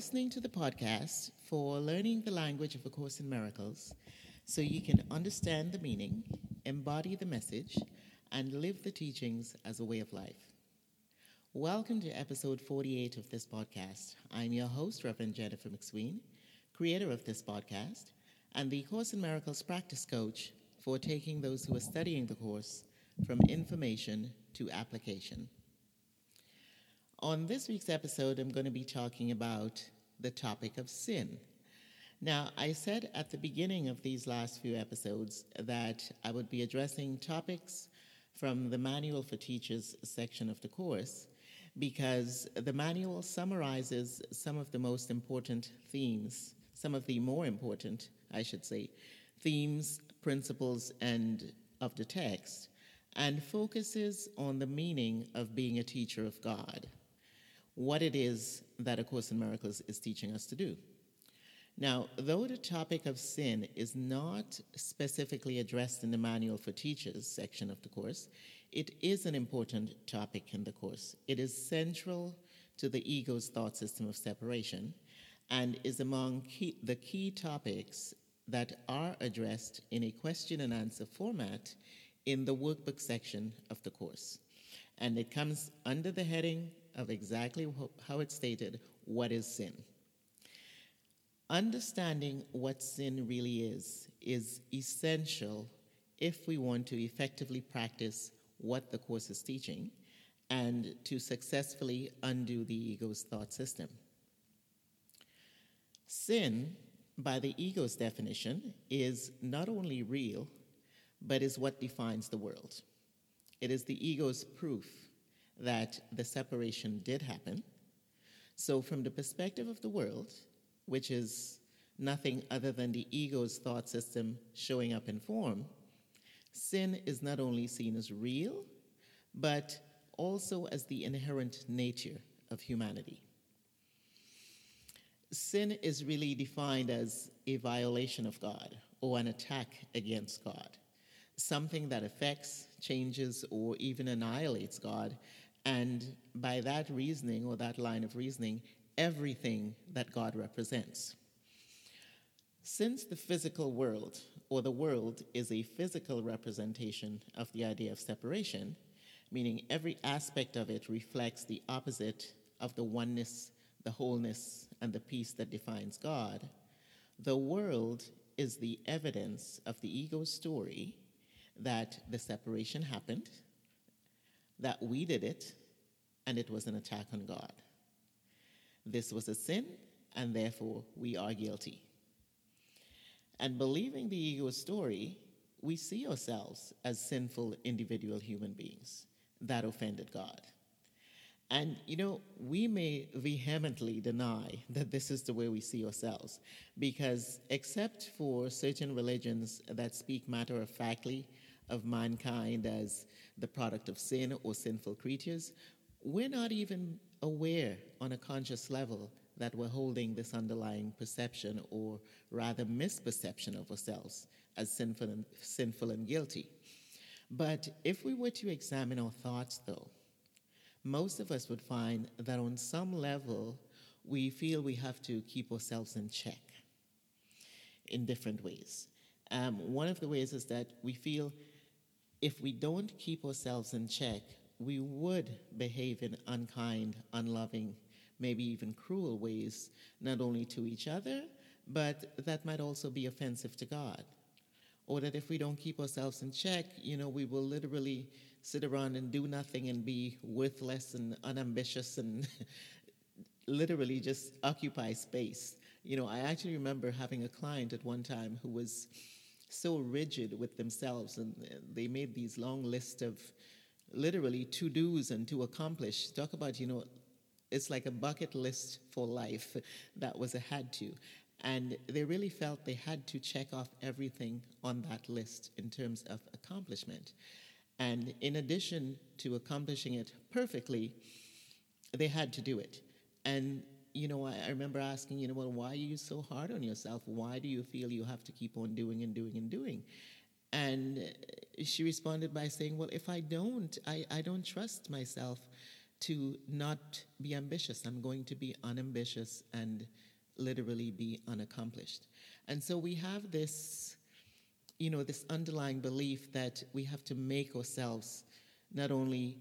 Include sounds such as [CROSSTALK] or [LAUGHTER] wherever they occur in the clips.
Listening to the podcast for learning the language of A Course in Miracles so you can understand the meaning, embody the message, and live the teachings as a way of life. Welcome to episode 48 of this podcast. I'm your host, Reverend Jennifer McSween, creator of this podcast, and the Course in Miracles practice coach for taking those who are studying the course from information to application. On this week's episode, I'm going to be talking about the topic of sin. Now, I said at the beginning of these last few episodes that I would be addressing topics from the Manual for Teachers section of the course because the manual summarizes some of the most important themes, some of the more important, I should say, themes, principles, and of the text, and focuses on the meaning of being a teacher of God, what it is that A Course in Miracles is teaching us to do. Now, though the topic of sin is not specifically addressed in the Manual for Teachers section of the course, it is an important topic in the course. It is central to the ego's thought system of separation and is among key, the key topics that are addressed in a question and answer format in the workbook section of the course. And it comes under the heading of exactly how it's stated what is sin? Understanding what sin really is is essential if we want to effectively practice what the course is teaching and to successfully undo the ego's thought system. Sin, by the ego's definition, is not only real, but is what defines the world. It is the ego's proof that the separation did happen. So, from the perspective of the world, which is nothing other than the ego's thought system showing up in form, sin is not only seen as real, but also as the inherent nature of humanity. Sin is really defined as a violation of God or an attack against God, something that affects, changes, or even annihilates God, and by that reasoning or that line of reasoning, everything that God represents. Since the physical world or the world is a physical representation of the idea of separation, meaning every aspect of it reflects the opposite of the oneness, the wholeness, and the peace that defines God, the world is the evidence of the ego's story that the separation happened, that we did it, and it was an attack on God. This was a sin, and therefore we are guilty. And believing the ego story, we see ourselves as sinful individual human beings that offended God. And, you know, we may vehemently deny that this is the way we see ourselves, because except for certain religions that speak matter of factly of mankind as the product of sin or sinful creatures, we're not even aware on a conscious level that we're holding this underlying perception or rather misperception of ourselves as sinful and, sinful and guilty. But if we were to examine our thoughts, though, most of us would find that on some level we feel we have to keep ourselves in check in different ways. Um, one of the ways is that we feel if we don't keep ourselves in check, we would behave in unkind, unloving, maybe even cruel ways, not only to each other, but that might also be offensive to God. Or that if we don't keep ourselves in check, you know, we will literally sit around and do nothing and be worthless and unambitious and [LAUGHS] literally just occupy space. You know, I actually remember having a client at one time who was so rigid with themselves and they made these long lists of literally to do's and to accomplish. Talk about, you know, it's like a bucket list for life that was a had to. And they really felt they had to check off everything on that list in terms of accomplishment. And in addition to accomplishing it perfectly, they had to do it. And, you know, I, I remember asking, you know, well, why are you so hard on yourself? Why do you feel you have to keep on doing and doing and doing? And uh, she responded by saying, well, if I don't, I, I don't trust myself to not be ambitious. I'm going to be unambitious and literally be unaccomplished. And so we have this, you know, this underlying belief that we have to make ourselves not only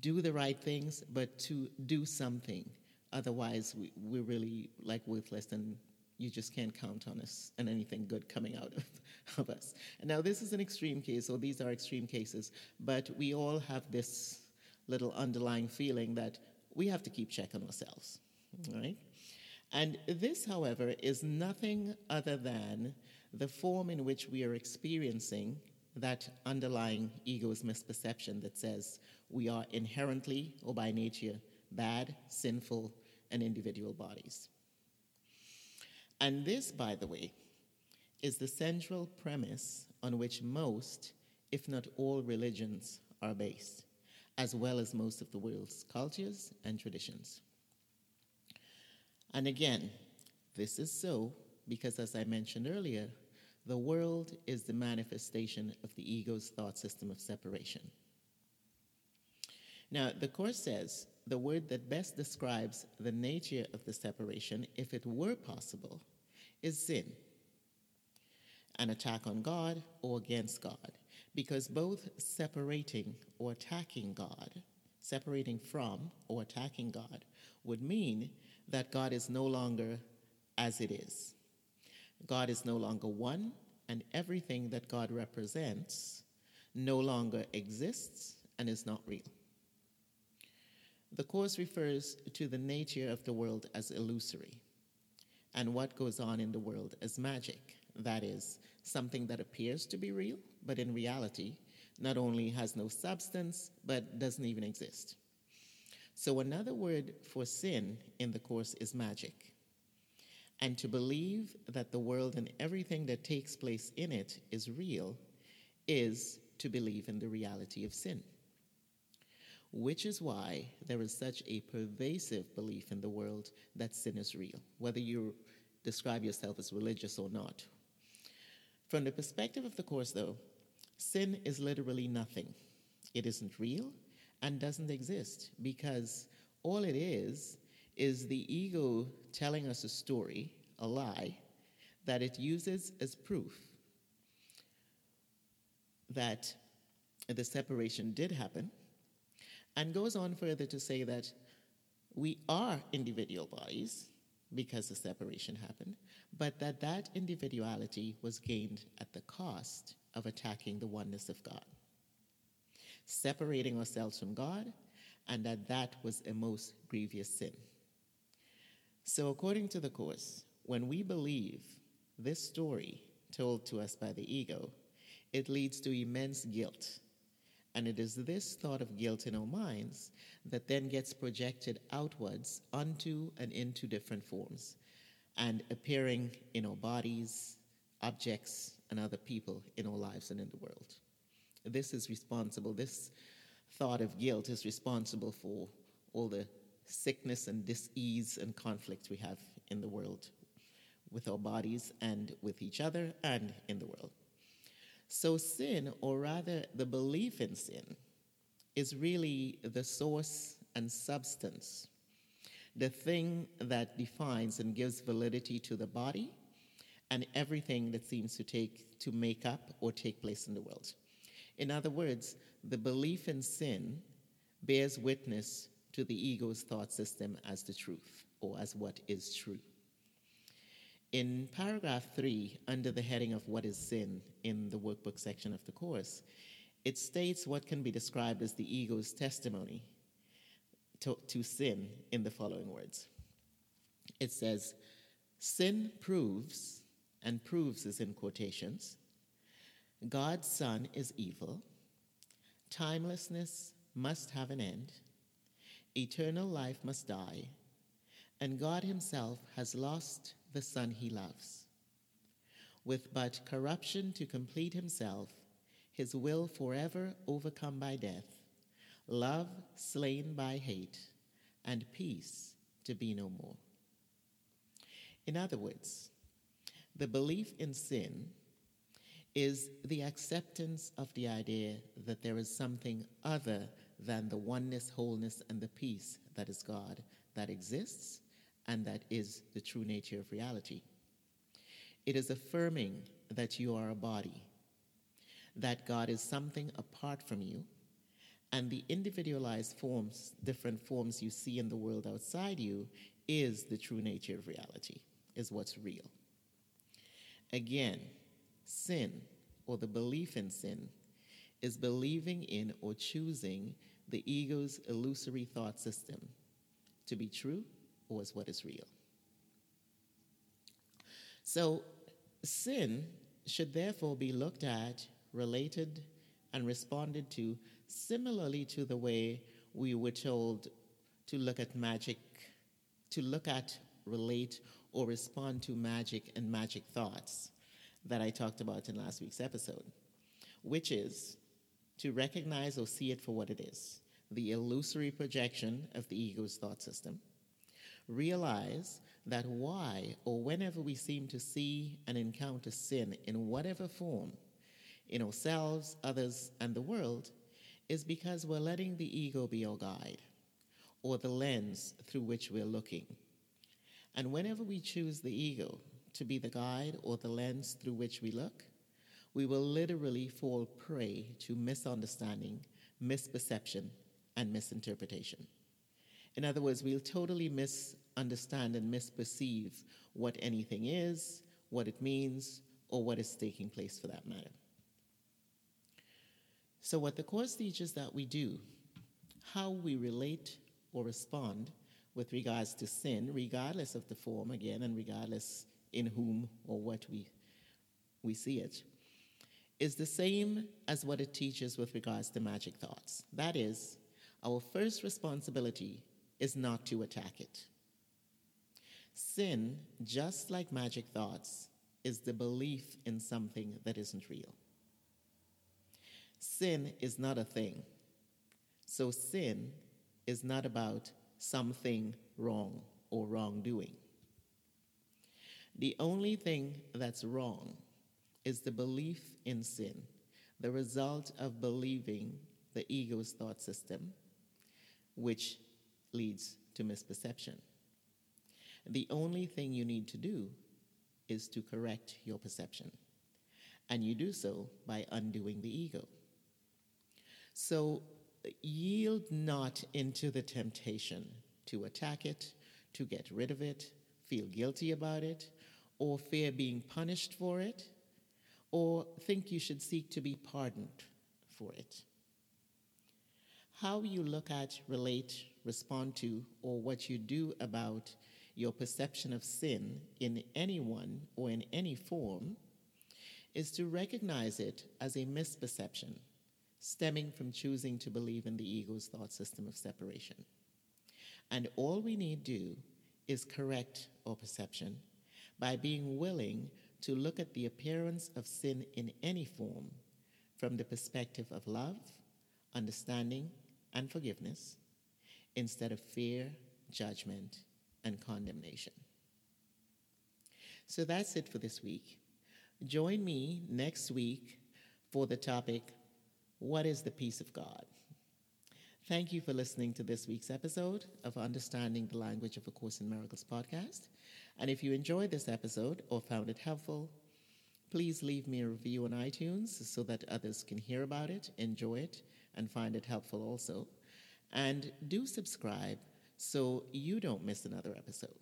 do the right things, but to do something. Otherwise, we, we're really like worthless and you just can't count on us and anything good coming out of, [LAUGHS] of us. And now, this is an extreme case, or these are extreme cases, but we all have this little underlying feeling that we have to keep check on ourselves, right? And this, however, is nothing other than the form in which we are experiencing that underlying ego's misperception that says we are inherently or by nature bad, sinful, and individual bodies. And this, by the way, is the central premise on which most, if not all, religions are based, as well as most of the world's cultures and traditions. And again, this is so because, as I mentioned earlier, the world is the manifestation of the ego's thought system of separation. Now, the Course says the word that best describes the nature of the separation, if it were possible, is sin an attack on God or against God, because both separating or attacking God, separating from or attacking God, would mean that God is no longer as it is. God is no longer one, and everything that God represents no longer exists and is not real. The Course refers to the nature of the world as illusory and what goes on in the world as magic. That is, something that appears to be real, but in reality, not only has no substance, but doesn't even exist. So, another word for sin in the Course is magic. And to believe that the world and everything that takes place in it is real is to believe in the reality of sin which is why there is such a pervasive belief in the world that sin is real, whether you describe yourself as religious or not. From the perspective of the Course, though, sin is literally nothing. It isn't real and doesn't exist because all it is is the ego telling us a story, a lie, that it uses as proof that the separation did happen and goes on further to say that we are individual bodies because the separation happened, but that that individuality was gained at the cost of attacking the oneness of God, separating ourselves from God, and that that was a most grievous sin. So, according to the Course, when we believe this story told to us by the ego, it leads to immense guilt and it is this thought of guilt in our minds that then gets projected outwards onto and into different forms and appearing in our bodies, objects, and other people in our lives and in the world. This is responsible, this thought of guilt is responsible for all the sickness and dis-ease and conflict we have in the world with our bodies and with each other and in the world. So, sin, or rather the belief in sin, is really the source and substance, the thing that defines and gives validity to the body and everything that seems to take to make up or take place in the world. In other words, the belief in sin bears witness to the ego's thought system as the truth or as what is true. In paragraph three, under the heading of What is Sin in the workbook section of the Course, it states what can be described as the ego's testimony to, to sin in the following words. It says, Sin proves, and proves is in quotations, God's Son is evil, timelessness must have an end, eternal life must die, and God Himself has lost the Son he loves. With but corruption to complete himself, his will forever overcome by death, love slain by hate, and peace to be no more. In other words, the belief in sin is the acceptance of the idea that there is something other than the oneness, wholeness, and the peace that is God, that exists, and that is the true nature of reality. It is affirming that you are a body, that God is something apart from you, and the individualized forms, different forms you see in the world outside you, is the true nature of reality, is what's real. Again, sin or the belief in sin is believing in or choosing the ego's illusory thought system to be true or as what is real. So, sin should therefore be looked at, related, and responded to similarly to the way we were told to look at magic, to look at, relate, or respond to magic and magic thoughts that I talked about in last week's episode, which is to recognize or see it for what it is the illusory projection of the ego's thought system. Realize that why or whenever we seem to see and encounter sin in whatever form, in ourselves, others, and the world, is because we're letting the ego be our guide or the lens through which we're looking. And whenever we choose the ego to be the guide or the lens through which we look, we will literally fall prey to misunderstanding, misperception, and misinterpretation. In other words, we'll totally misunderstand and misperceive what anything is, what it means, or what is taking place for that matter. So, what the Course teaches that we do, how we relate or respond with regards to sin, regardless of the form, again, and regardless in whom or what we, we see it, is the same as what it teaches with regards to magic thoughts. That is, our first responsibility is not to attack it. Sin, just like magic thoughts, is the belief in something that isn't real. Sin is not a thing. So sin is not about something wrong or wrongdoing. The only thing that's wrong is the belief in sin, the result of believing the ego's thought system, which leads to misperception. The only thing you need to do is to correct your perception. And you do so by undoing the ego. So yield not into the temptation to attack it, to get rid of it, feel guilty about it, or fear being punished for it, or think you should seek to be pardoned for it. How you look at, relate, respond to, or what you do about your perception of sin in anyone or in any form is to recognize it as a misperception stemming from choosing to believe in the ego's thought system of separation. And all we need do is correct our perception by being willing to look at the appearance of sin in any form from the perspective of love, understanding, and forgiveness instead of fear, judgment, and condemnation. So that's it for this week. Join me next week for the topic What is the peace of God? Thank you for listening to this week's episode of Understanding the Language of A Course in Miracles podcast. And if you enjoyed this episode or found it helpful, please leave me a review on iTunes so that others can hear about it, enjoy it, and find it helpful also. And do subscribe so you don't miss another episode.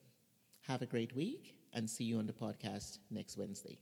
Have a great week and see you on the podcast next Wednesday.